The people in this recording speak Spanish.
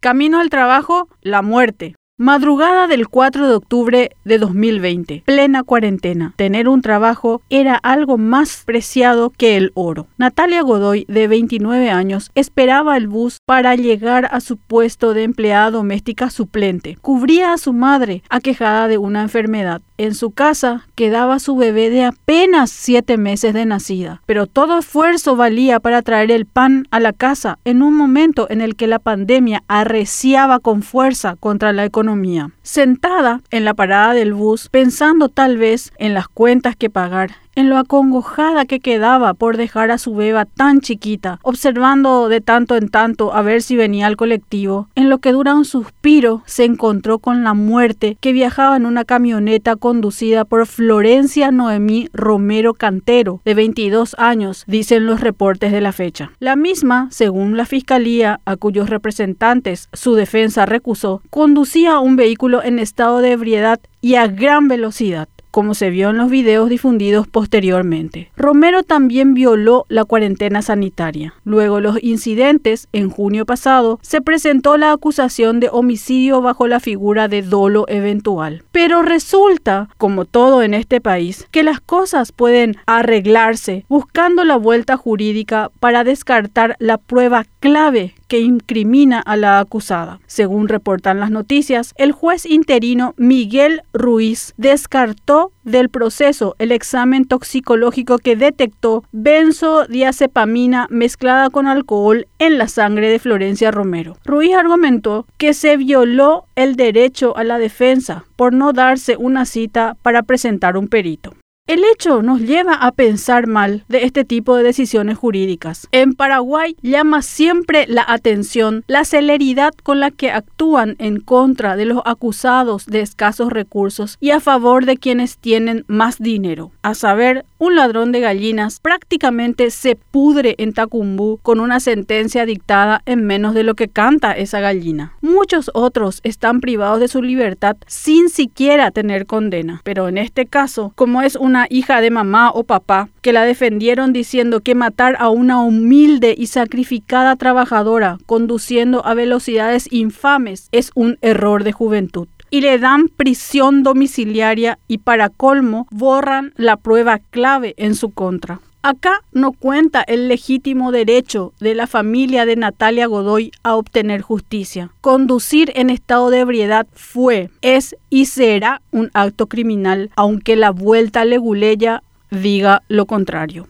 Camino al trabajo, la muerte. Madrugada del 4 de octubre de 2020, plena cuarentena. Tener un trabajo era algo más preciado que el oro. Natalia Godoy, de 29 años, esperaba el bus para llegar a su puesto de empleada doméstica suplente. Cubría a su madre, aquejada de una enfermedad. En su casa quedaba su bebé de apenas siete meses de nacida, pero todo esfuerzo valía para traer el pan a la casa en un momento en el que la pandemia arreciaba con fuerza contra la economía. Sentada en la parada del bus, pensando tal vez en las cuentas que pagar, en lo acongojada que quedaba por dejar a su beba tan chiquita, observando de tanto en tanto a ver si venía al colectivo. En lo que dura un suspiro, se encontró con la muerte que viajaba en una camioneta conducida por Florencia Noemí Romero Cantero, de 22 años, dicen los reportes de la fecha. La misma, según la fiscalía, a cuyos representantes su defensa recusó, conducía un vehículo en estado de ebriedad y a gran velocidad como se vio en los videos difundidos posteriormente. Romero también violó la cuarentena sanitaria. Luego los incidentes, en junio pasado, se presentó la acusación de homicidio bajo la figura de dolo eventual. Pero resulta, como todo en este país, que las cosas pueden arreglarse buscando la vuelta jurídica para descartar la prueba clave que incrimina a la acusada. Según reportan las noticias, el juez interino Miguel Ruiz descartó del proceso el examen toxicológico que detectó benzodiazepamina mezclada con alcohol en la sangre de Florencia Romero. Ruiz argumentó que se violó el derecho a la defensa por no darse una cita para presentar un perito. El hecho nos lleva a pensar mal de este tipo de decisiones jurídicas. En Paraguay llama siempre la atención la celeridad con la que actúan en contra de los acusados de escasos recursos y a favor de quienes tienen más dinero. A saber, un ladrón de gallinas prácticamente se pudre en Tacumbú con una sentencia dictada en menos de lo que canta esa gallina. Muchos otros están privados de su libertad sin siquiera tener condena. Pero en este caso, como es una hija de mamá o papá que la defendieron diciendo que matar a una humilde y sacrificada trabajadora conduciendo a velocidades infames es un error de juventud y le dan prisión domiciliaria y para colmo borran la prueba clave en su contra. Acá no cuenta el legítimo derecho de la familia de Natalia Godoy a obtener justicia. Conducir en estado de ebriedad fue, es y será un acto criminal, aunque la vuelta leguleya diga lo contrario.